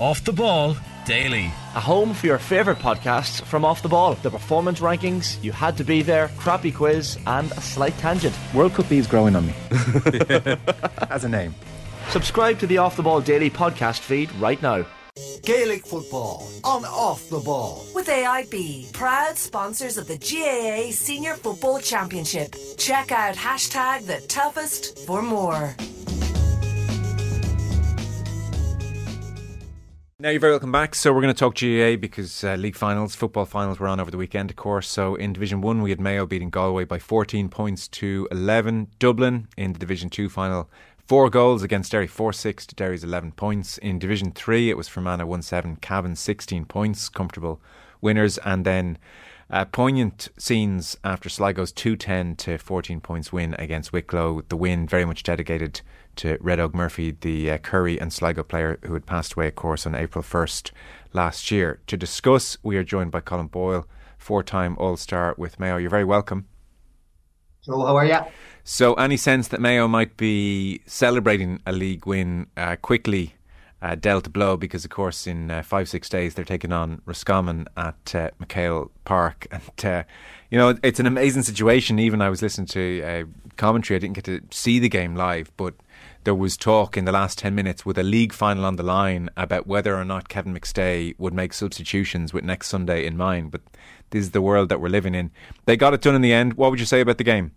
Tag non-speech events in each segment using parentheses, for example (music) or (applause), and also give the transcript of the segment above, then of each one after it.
Off the Ball Daily. A home for your favourite podcasts from Off the Ball. The performance rankings, you had to be there, crappy quiz, and a slight tangent. World Cup B is growing on me. (laughs) As a name. Subscribe to the Off the Ball Daily podcast feed right now. Gaelic football on Off the Ball. With AIB, proud sponsors of the GAA Senior Football Championship. Check out hashtag the toughest for more. Now you're very welcome back. So we're going to talk GAA because uh, league finals, football finals were on over the weekend, of course. So in Division One, we had Mayo beating Galway by 14 points to 11. Dublin in the Division Two final, four goals against Derry, four six to Derry's 11 points. In Division Three, it was Fermanagh one seven, Cavan 16 points, comfortable winners, and then. Uh, poignant scenes after Sligo's 210 to 14 points win against Wicklow. The win very much dedicated to Red Óg Murphy, the uh, Kerry and Sligo player who had passed away, of course, on April 1st last year. To discuss, we are joined by Colm Boyle, four time All Star with Mayo. You're very welcome. So, how are you? So, any sense that Mayo might be celebrating a league win uh, quickly uh, dealt a blow because, of course, in uh, five, six days they're taking on Roscommon at uh, MacHale Park. (laughs) And, uh, you know, it's an amazing situation. Even I was listening to uh, commentary, I didn't get to see the game live, but there was talk in the last 10 minutes with a league final on the line about whether or not Kevin McStay would make substitutions with next Sunday in mind. But this is the world that we're living in. They got it done in the end. What would you say about the game?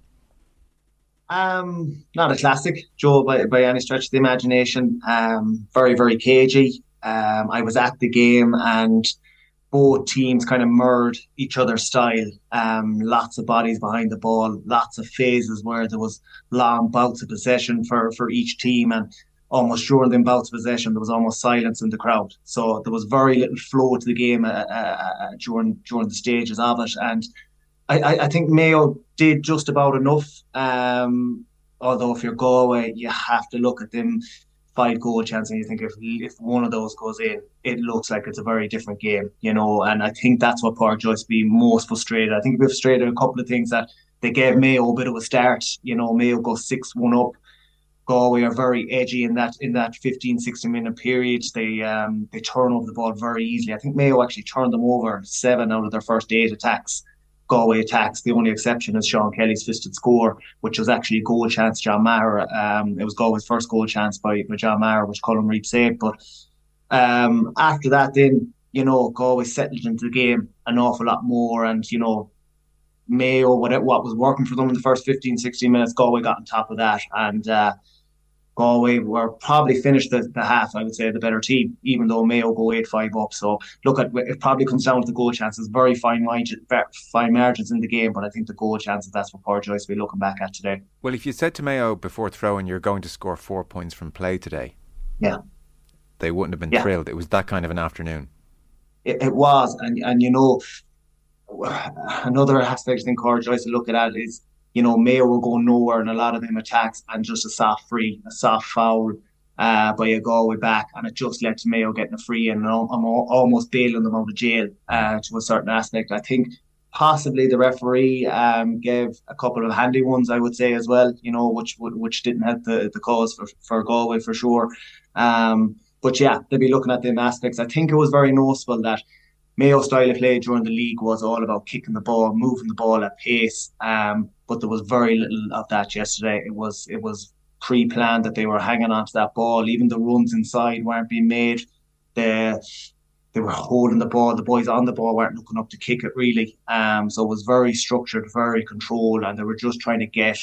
Um, not a classic, Joe, by, by any stretch of the imagination. Um, very, very cagey. Um, I was at the game and both teams kind of mirrored each other's style. Um, lots of bodies behind the ball, lots of phases where there was long bouts of possession for, for each team, and almost during them bouts of possession, there was almost silence in the crowd. So there was very little flow to the game uh, uh, uh, during during the stages of it, and I, I think Mayo did just about enough. Um, although if you're Galway, you have to look at them five goal chance and you think if if one of those goes in, it looks like it's a very different game, you know. And I think that's what Pádraig Joyce be most frustrated. I think we've frustrated a couple of things that they gave Mayo a bit of a start. You know, Mayo go six one up. Galway are very edgy in that in that 15, 16 minute period. They um they turn over the ball very easily. I think Mayo actually turned them over seven out of their first eight attacks. Galway attacks. The only exception is Sean Kelly's fisted score, which was actually a goal chance. John Maher. Um, it was Galway's first goal chance by, by John Maher, which Colm Reape saved. But um, after that, then you know Galway settled into the game an awful lot more, and you know Mayo, what what was working for them in the first 15, 16 minutes, Galway got on top of that, and. Uh, Galway were probably finished the, the half, I would say, the better team, even though Mayo go 8 5 up. So, look, at it probably comes down to the goal chances. Very fine, margin, fine margins in the game, but I think the goal chances, that's what Pádraig Joyce will be looking back at today. Well, if you said to Mayo before throwing you're going to score four points from play today, yeah, they wouldn't have been yeah. thrilled. It was that kind of an afternoon. It, it was. And, and, you know, another aspect I think Pádraig Joyce to look at is you know, Mayo were going nowhere in a lot of them attacks and just a soft free, a soft foul uh, by a Galway back, and it just led to Mayo getting a free and I'm almost bailing them out of jail uh, to a certain aspect. I think possibly the referee um, gave a couple of handy ones, I would say as well, you know, which which didn't help the, the cause for, for Galway for sure. Um, but yeah, they'll be looking at them aspects. I think it was very noticeable that Mayo style of play during the league was all about kicking the ball, moving the ball at pace. Um, but there was very little of that yesterday. It was it was pre-planned that they were hanging onto that ball. Even the runs inside weren't being made. The they were holding the ball. The boys on the ball weren't looking up to kick it really. Um, so it was very structured, very controlled, and they were just trying to get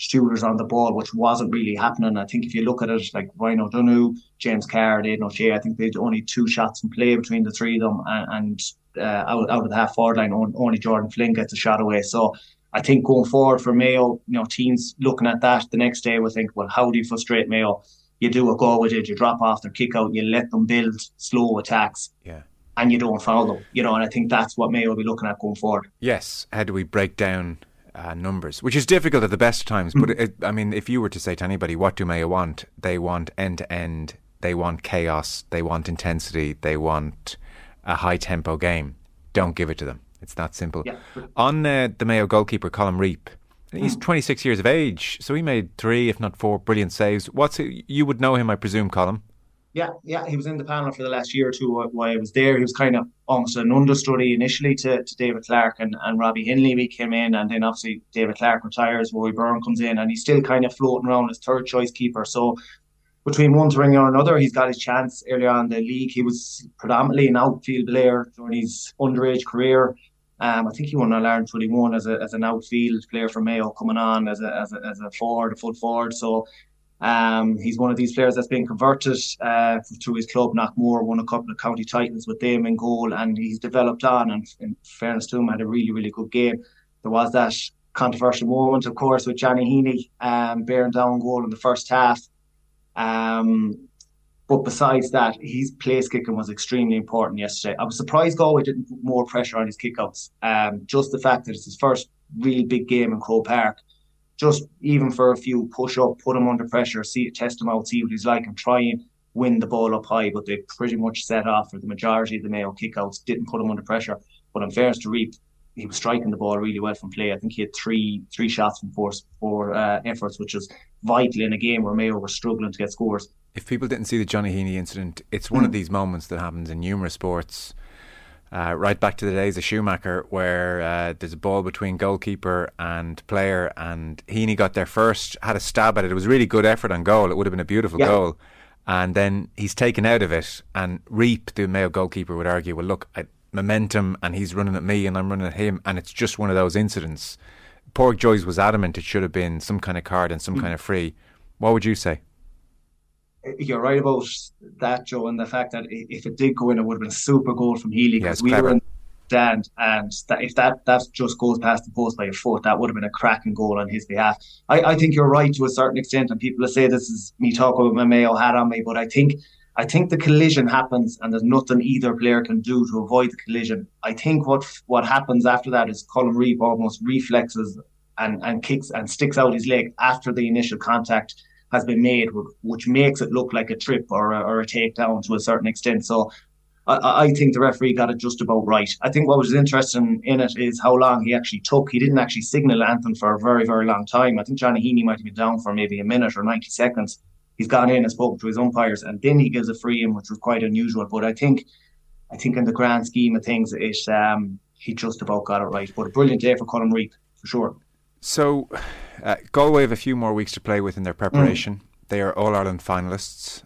shooters on the ball, which wasn't really happening. I think if you look at it, like Ryan O'Donoghue, James Carr, Aidan O'Shea, I think they had only two shots in play between the three of them, and, and uh, out, out of the half forward line, only Jordan Flynn gets a shot away. So I think going forward for Mayo, you know, teams looking at that the next day will think, well, how do you frustrate Mayo? You do a go with it, you drop off their kick out, you let them build slow attacks. Yeah. And you don't foul them, you know, and I think that's what Mayo will be looking at going forward. Yes. How do we break down uh, numbers, which is difficult at the best of times. But it, I mean, if you were to say to anybody, what do Mayo want? They want end to end. They want chaos. They want intensity. They want a high tempo game. Don't give it to them. It's that simple. Yeah. On uh, the Mayo goalkeeper, Colm Reape, he's mm. 26 years of age, so he made three, if not four, brilliant saves. What's it, you would know him, I presume, Colm? Yeah, yeah, he was in the panel for the last year or two while I was there. He was kind of almost an understudy initially to, to David Clarke and, and Robbie Hennelly. We came in, and then obviously David Clarke retires, Rory Byrne comes in, and he's still kind of floating around as third choice keeper. So between one thing or another, he's got his chance earlier on in the league. He was predominantly an outfield player during his underage career. Um, I think he won All Ireland 21 as, a, as an outfield player for Mayo coming on as a, as a, as a forward, a full forward. So um, he's one of these players that's been converted uh, through his club, Knockmore, won a couple of county titles with them in goal, and he's developed on. And in fairness to him, had a really, really good game. There was that controversial moment, of course, with Johnny Heaney um, bearing down goal in the first half. Um, but besides that, his place kicking was extremely important yesterday. I was surprised Galway didn't put more pressure on his kickouts. Um, just the fact that it's his first really big game in Croke Park, just even for a few push up, put him under pressure, see test him out, see what he's like, and try and win the ball up high. But they pretty much set off for the majority of the Mayo kickouts, didn't put him under pressure. But in fairness to Reape, he was striking the ball really well from play. I think he had three three shots from four four uh, efforts, which was vital in a game where Mayo were struggling to get scores if people didn't see the Johnny Heaney incident, it's one of these moments that happens in numerous sports. Uh, right back to the days of Schumacher, where uh, there's a ball between goalkeeper and player, and Heaney got there first, had a stab at it. It was really good effort on goal. It would have been a beautiful yeah. goal. And then he's taken out of it, and Reape, the Mayo goalkeeper, would argue, well, look, I, momentum, and he's running at me, and I'm running at him, and it's just one of those incidents. Pádraig Joyce was adamant it should have been some kind of card and some mm. kind of free. What would you say? You're right about that, Joe, and the fact that if it did go in, it would have been a super goal from Healy because we were in stand, and that, if that that just goes past the post by a foot, that would have been a cracking goal on his behalf. I, I think you're right to a certain extent, and people will say this is me talking with my Mayo hat on me, but I think I think the collision happens, and there's nothing either player can do to avoid the collision. I think what what happens after that is Colm Reape almost reflexes and and kicks and sticks out his leg after the initial contact has been made, which makes it look like a trip or a, or a takedown to a certain extent. So I, I, think the referee got it just about right. I think what was interesting in it is how long he actually took. He didn't actually signal Anthem for a very, very long time. I think Johnny Heaney might have been down for maybe a minute or 90 seconds. He's gone in and spoken to his umpires, and then he gives a free in, which was quite unusual. But I think, I think in the grand scheme of things, it um, he just about got it right. But a brilliant day for Colm Reape, for sure. So, uh, Galway have a few more weeks to play with in their preparation. Mm. They are All Ireland finalists.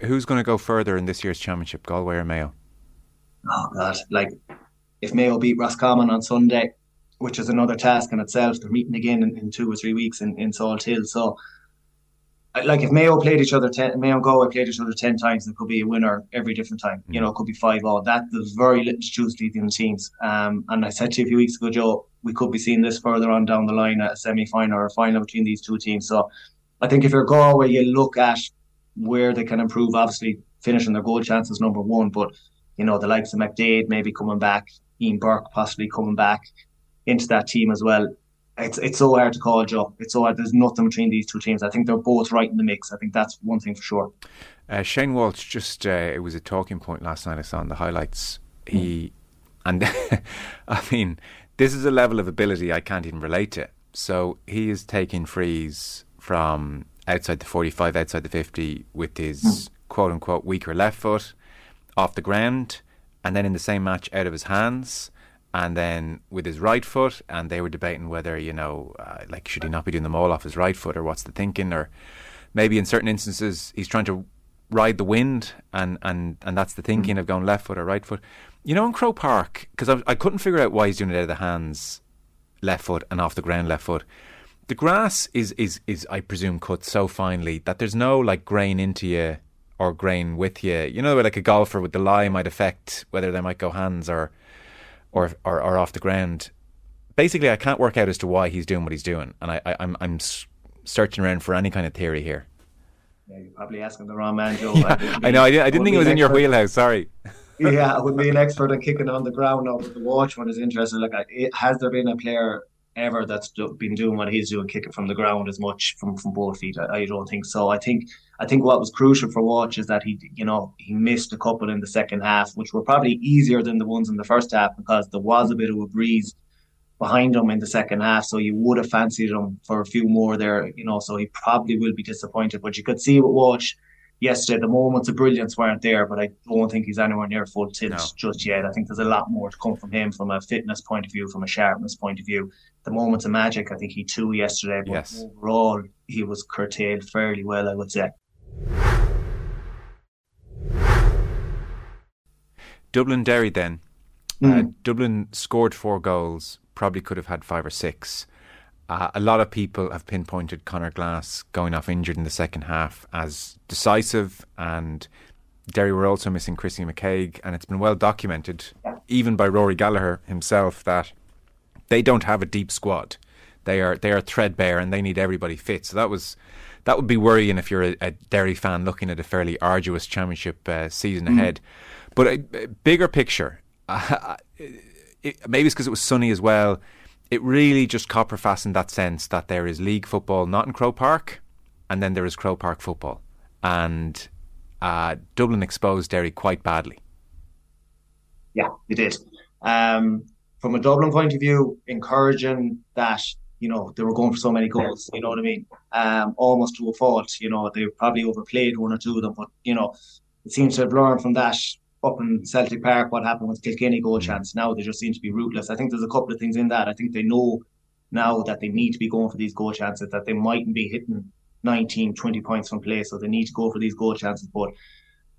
Who's going to go further in this year's championship, Galway or Mayo? Oh God! Like if Mayo beat Roscommon on Sunday, which is another task in itself, they're meeting again in, in two or three weeks in, in Salthill. So like if Mayo played each other ten, Mayo and Galway played each other ten times, there could be a winner every different time. Mm. You know, it could be five all. That there's very little juice between the teams. Um, and I said to you a few weeks ago, Joe, we could be seeing this further on down the line at a semi final or a final between these two teams. So I think if you're Galway, you look at where they can improve. Obviously, finishing their goal chances number one, but you know the likes of McDaid maybe coming back, Ian Burke possibly coming back into that team as well it's it's so hard to call, Joe. It's so hard. There's nothing between these two teams. I think they're both right in the mix. I think that's one thing for sure. Uh, Shane Walsh just uh, it was a talking point last night. I saw in the highlights. He and (laughs) I mean, this is a level of ability I can't even relate to. So he is taking frees from outside the 45, outside the 50 with his mm. quote unquote weaker left foot off the ground, and then in the same match out of his hands and then with his right foot, and they were debating whether you know, uh, like, should he not be doing them all off his right foot, or what's the thinking, or maybe in certain instances he's trying to ride the wind, and and and that's the thinking mm. of going left foot or right foot. You know, in Croke Park, because I, I couldn't figure out why he's doing it out of the hands, left foot, and off the ground left foot. The grass is is is I presume cut so finely that there's no like grain into you or grain with you. You know, like a golfer with the lie might affect whether they might go hands or or, or, or off the ground. Basically, I can't work out as to why he's doing what he's doing, and I, I, I'm I'm searching around for any kind of theory here. Yeah, you're probably asking the wrong man, Joe. (laughs) yeah, I, I know. I, didn't, I didn't think it was in your wheelhouse. Sorry. (laughs) yeah, (laughs) I would be an expert on kicking on the ground now, but the watch one is interesting. Like, has there been a player ever that's been doing what he's doing, kicking from the ground as much from, from both feet? I, I, don't think so. I think I think what was crucial for Walsh is that he, you know, he missed a couple in the second half, which were probably easier than the ones in the first half because there was a bit of a breeze behind him in the second half. So you would have fancied him for a few more there, you know. So he probably will be disappointed. But you could see with Walsh, yesterday. The moments of brilliance weren't there, but I don't think he's anywhere near full tilt No. just yet. I think there's a lot more to come from him from a fitness point of view, from a sharpness point of view. The moments of magic, I think he too yesterday, but Yes. overall he was curtailed fairly well, I would say. Dublin Derry then. Hmm. Uh, Dublin scored four goals, probably could have had five or six. Uh, a lot of people have pinpointed Conor Glass going off injured in the second half as decisive, and Derry were also missing Chrissy McKaigue, and it's been well documented, even by Rory Gallagher himself, that they don't have a deep squad. They are they are threadbare, and they need everybody fit. So that was that would be worrying if you're a, a Derry fan looking at a fairly arduous championship uh, season ahead. But a, a bigger picture, (laughs) uh, it, maybe it's because it was sunny as well. It really just copper fastened that sense that there is league football not in Croke Park, and then there is Croke Park football, and uh, Dublin exposed Derry quite badly. Yeah, they did. Um, from a Dublin point of view, encouraging that you know they were going for so many goals. You know what I mean? Um, almost to a fault. You know they probably overplayed one or two of them, but you know it seems to have learned from that up in Celtic Park what happened with Kilkenny goal chance. Now they just seem to be ruthless. I think there's a couple of things in that. I think they know now that they need to be going for these goal chances, that they mightn't be hitting 19, 20 points from play, so they need to go for these goal chances. But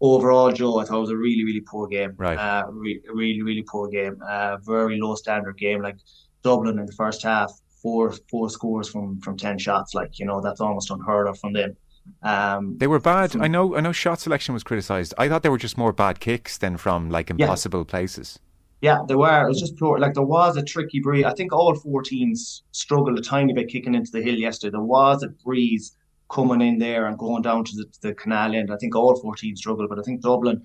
overall, Joe, I thought it was a really, really poor game. Right. Uh, re- really, really poor game. Uh, very low standard game. Like Dublin in the first half, four four scores from from ten shots. Like you know, that's almost unheard of from them. Um, They were bad. I know. I know. Shot selection was criticised. I thought they were just more bad kicks than from like impossible places. Yeah, they were. It was just pure. Like there was a tricky breeze. I think all four teams struggled a tiny bit kicking into the hill yesterday. There was a breeze coming in there and going down to the, the canal end. I think all four teams struggled, but I think Dublin,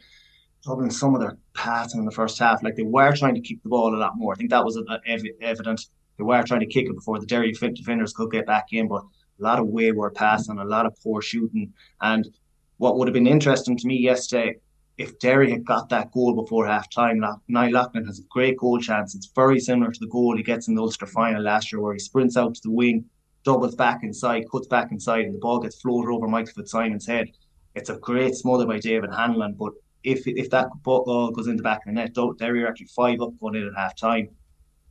Dublin, some of their passing in the first half, like they were trying to keep the ball a lot more. I think that was ev- evident. They were trying to kick it before the Derry defenders could get back in, but a lot of wayward passing, a lot of poor shooting, and what would have been interesting to me yesterday if Derry had got that goal before half time, Niall Loughlin has a great goal chance. It's very similar to the goal he gets in the Ulster final last year, where he sprints out to the wing, doubles back inside, cuts back inside, and the ball gets floated over Michael Fitzsimon's head. It's a great smother by David Hanlon, but if if that ball goes in the back of the net, Derry are actually five up going in at half time.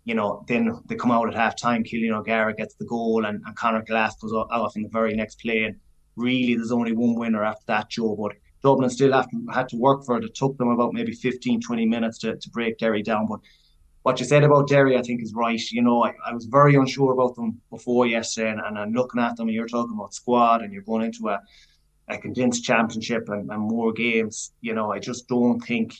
You know, then they come out at half time, Killian O'Gara gets the goal, and, and Conor Glass goes off in the very next play. And really, there's only one winner after that, Joe. But Dublin still have to, had to work for it. It took them about maybe 15, 20 minutes to, to break Derry down. But what you said about Derry, I think, is right. You know, I, I was very unsure about them before yesterday, and, and looking at them, and you're talking about squad, and you're going into a, a condensed championship and, and more games. You know, I just don't think,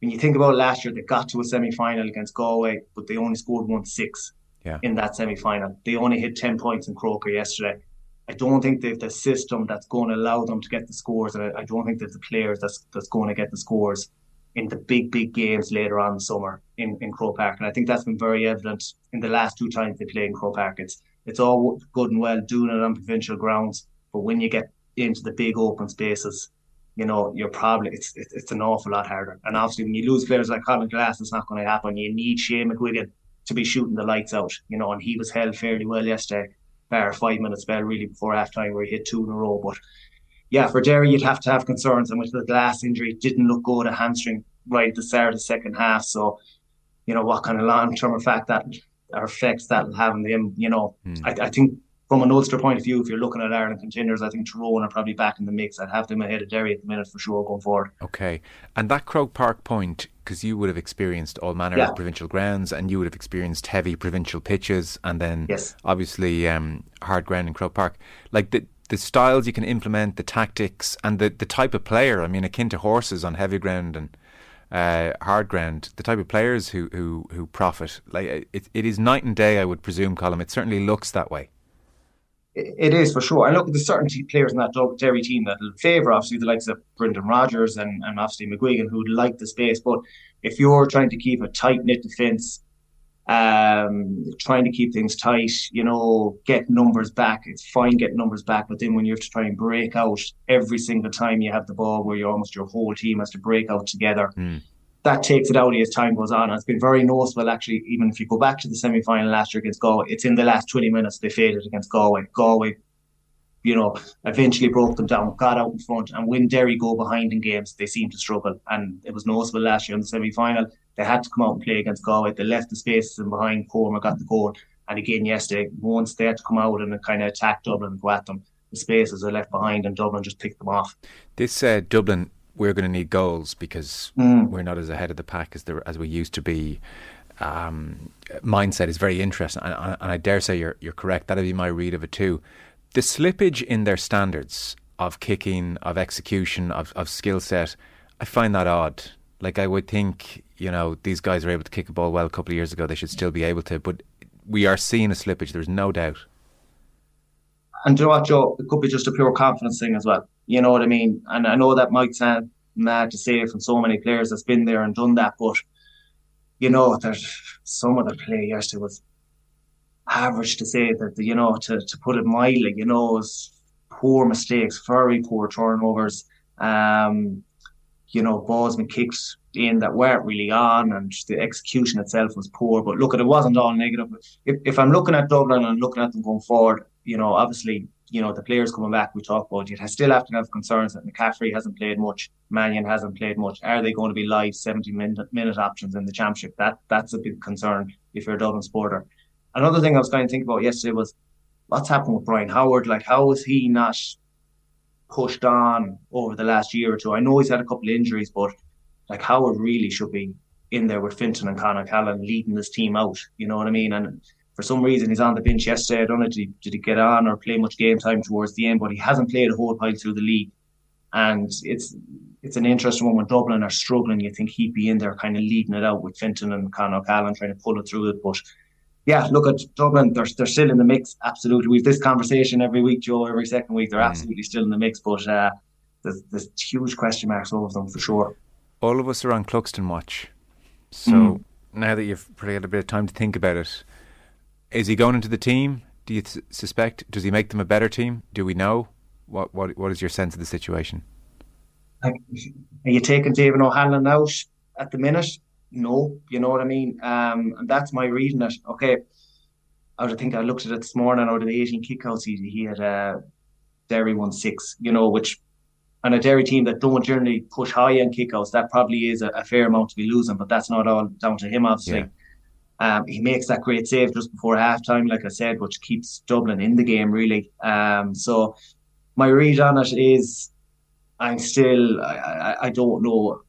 when you think about last year, they got to a semi final against Galway, but they only scored 1 6 Yeah. in that semi final. They only hit 10 points in Croker yesterday. I don't think they've the system that's going to allow them to get the scores, and I, I don't think there's the players that's that's going to get the scores in the big big games later on in the summer in, in Croke Park. And I think that's been very evident in the last two times they played in Croke Park. It's it's all good and well doing it on provincial grounds, but when you get into the big open spaces, you know you're probably it's it's, it's an awful lot harder. And obviously when you lose players like Colin Glass, it's not going to happen. You need Shane McGuigan to be shooting the lights out, you know, and he was held fairly well yesterday bar five minute spell really before half time where he hit two in a row. But yeah, for Derry, you'd have to have concerns. And with the glass injury, it didn't look good, a hamstring right at the start of the second half. So, you know, what kind of long term effect that or effects that'll have on them, you know, hmm. I, I think from an Ulster point of view, if you're looking at Ireland contenders, I think Tyrone are probably back in the mix. I'd have them ahead of Derry at the minute for sure going forward. Okay, and that Croke Park point, because you would have experienced all manner Yeah. of provincial grounds, and you would have experienced heavy provincial pitches, and then Yes. obviously um, hard ground in Croke Park. Like the the styles you can implement, the tactics, and the the type of player. I mean, akin to horses on heavy ground and uh, hard ground. The type of players who who who profit. Like it, it is night and day. I would presume, Colm. It certainly looks that way. It is for sure. And look at the certainty players in that Derry team that will favour, obviously, the likes of Brendan Rogers and, and obviously McGuigan, who'd like the space. But if you're trying to keep a tight knit defence, um, trying to keep things tight, you know, get numbers back, it's fine getting numbers back. But then when you have to try and break out every single time you have the ball, where you're almost your whole team has to break out together, that takes it out as time goes on. And it's been very noticeable, actually, even if you go back to the semi final last year against Galway, it's in the last 20 minutes they failed against Galway. Galway you know, eventually broke them down, got out in front, and when Derry go behind in games, they seem to struggle. And it was noticeable last year in the semi final. They had to come out and play against Galway. They left the spaces in behind. Cormac got the goal. And again, yesterday, once they had to come out and kind of attack Dublin and go at them, the spaces are left behind, and Dublin just picked them off. This uh, Dublin, we're going to need goals because mm. we're not as ahead of the pack as, the, as we used to be. Um, mindset is very interesting, and, and I dare say you're you're correct. That'd be my read of it too the slippage in their standards of kicking, of execution, of, of skill set, I find that odd. Like I would think, you know, these guys are able to kick a ball well a couple of years ago. They should still be able to, but we are seeing a slippage. There's no doubt. And do you know what, Joe? It could be just a pure confidence thing as well. You know what I mean? And I know that might sound mad to say from so many players that's been there and done that, but you know, there's some of the play yesterday was average to say that you know to, to put it mildly you know poor mistakes very poor turnovers um you know balls been kicked in that weren't really on and the execution itself was poor but look it wasn't all negative if, if I'm looking at Dublin and looking at them going forward you know obviously you know the players coming back we talk about it. I still have to have concerns that McCaffrey hasn't played much Mannion hasn't played much are they going to be live 70 minute, minute options in the championship that that's a big concern if you're a Dublin supporter another thing I was kind to think about yesterday was what's happened with Brian Howard? Like, how is he not pushed on over the last year or two? I know he's had a couple of injuries, but like Howard really should be in there with Fenton and Con O'Callaghan leading this team out. You know what I mean? And for some reason, he's on the bench yesterday. I don't know did he, did he get on or play much game time towards the end, but he hasn't played a whole pile through the league. And it's it's an interesting one when Dublin are struggling. You think he'd be in there, kind of leading it out with Fenton and Con O'Callaghan trying to pull it through it, but yeah, look at Dublin. They're they're still in the mix. Absolutely, we've this conversation every week, Joe. Every second week, they're mm. absolutely still in the mix. But uh, there's, there's huge question marks over them for sure. All of us are on Cluxton watch. So mm. now that you've probably had a bit of time to think about it, is he going into the team? Do you th- suspect? Does he make them a better team? Do we know? What what what is your sense of the situation? Like, are you taking David O'Hanlon out at the minute? no, you know what I mean? Um, and that's my reading it. Okay, I would think I looked at it this morning out of the 18 kickouts he, he had uh, Derry won six, you know, which and a Derry team that don't generally push high in kickouts, that probably is a, a, fair amount to be losing, but that's not all down to him, obviously. Yeah. Um, he makes that great save just before halftime, like I said, which keeps Dublin in the game, really. Um, so my read on it is I'm still, I, I, I don't know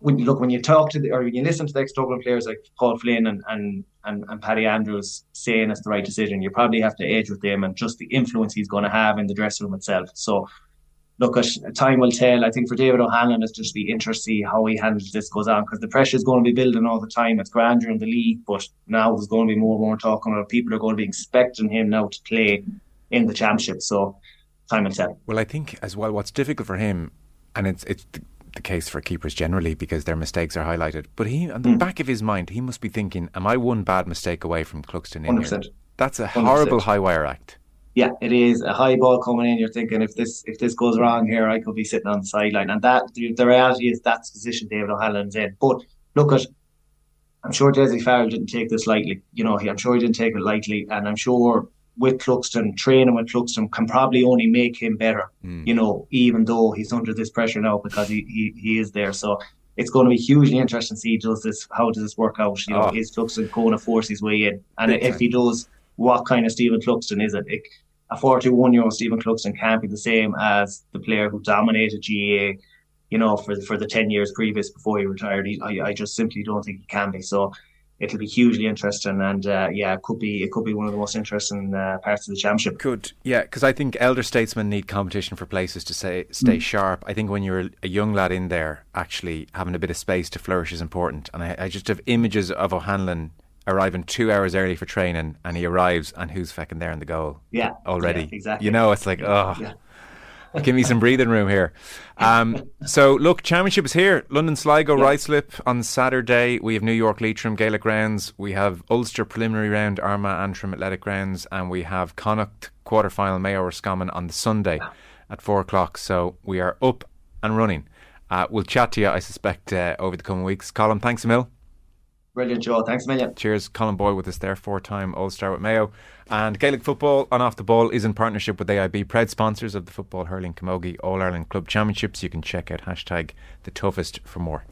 when you look when you talk to the, or when you listen to the ex-Dublin players like Paul Flynn and, and and and Paddy Andrews saying it's the right decision, you probably have to edge with them and just the influence he's going to have in the dressing room itself. So, look, at time will tell. I think for David O'Hanlon, it's just be interesting see how he handles this goes on because the pressure is going to be building all the time. It's grander in the league, but now there's going to be more and more talking about people are going to be expecting him now to play in the championship. So, time will tell. Well, I think as well, what's difficult for him, and it's it's the case for keepers generally because their mistakes are highlighted. But he, on the mm. back of his mind, he must be thinking, "Am I one bad mistake away from Cluxton in 100%. here?" That's a 100%. horrible high wire act. Yeah, it is a high ball coming in. You're thinking if this if this goes wrong here, I could be sitting on the sideline. And that the, the reality is that's the position David O'Hanlon's in. But look at, I'm sure Dessie Farrell didn't take this lightly. You know, he, I'm sure he didn't take it lightly, and I'm sure with Cluxton, training with Cluxton can probably only make him better, mm. you know, even though he's under this pressure now because he, he, he is there. So it's going to be hugely interesting to see does this how does this work out? You know, oh. is Cluxton going to force his way in? And Big if time. he does, what kind of Stephen Cluxton is it? it a 41 year old Stephen Cluxton can't be the same as the player who dominated GAA, you know, for for the 10 years previous before he retired. He, I, I just simply don't think he can be. So it'll be hugely interesting, and uh, yeah, it could be it could be one of the most interesting uh, parts of the championship. Could yeah, because I think elder statesmen need competition for places to say stay mm. sharp. I think when you're a young lad in there, actually having a bit of space to flourish is important. And I, I just have images of O'Hanlon arriving two hours early for training, and he arrives, and who's fucking there in the goal? Yeah, already. Yeah, exactly. You know, it's like oh. Yeah. (laughs) Give me some breathing room here. Um, (laughs) so, look, Championship is here. London Sligo, yeah. Ruislip on Saturday. We have New York Leitrim Gaelic Grounds. We have Ulster Preliminary Round, Armagh Antrim Athletic Grounds. And we have Connacht quarter final, Mayo Roscommon on the Sunday at 4 o'clock. So, we are up and running. Uh, we'll chat to you, I suspect, uh, over the coming weeks. Colm, thanks a mil. Brilliant, Joe. Thanks a million. Cheers. Colm Boyle with us there, four time All Star with Mayo. And Gaelic football on off the ball is in partnership with AIB, proud sponsors of the Football Hurling Camogie All Ireland Club Championships. You can check out hashtag the toughest for more.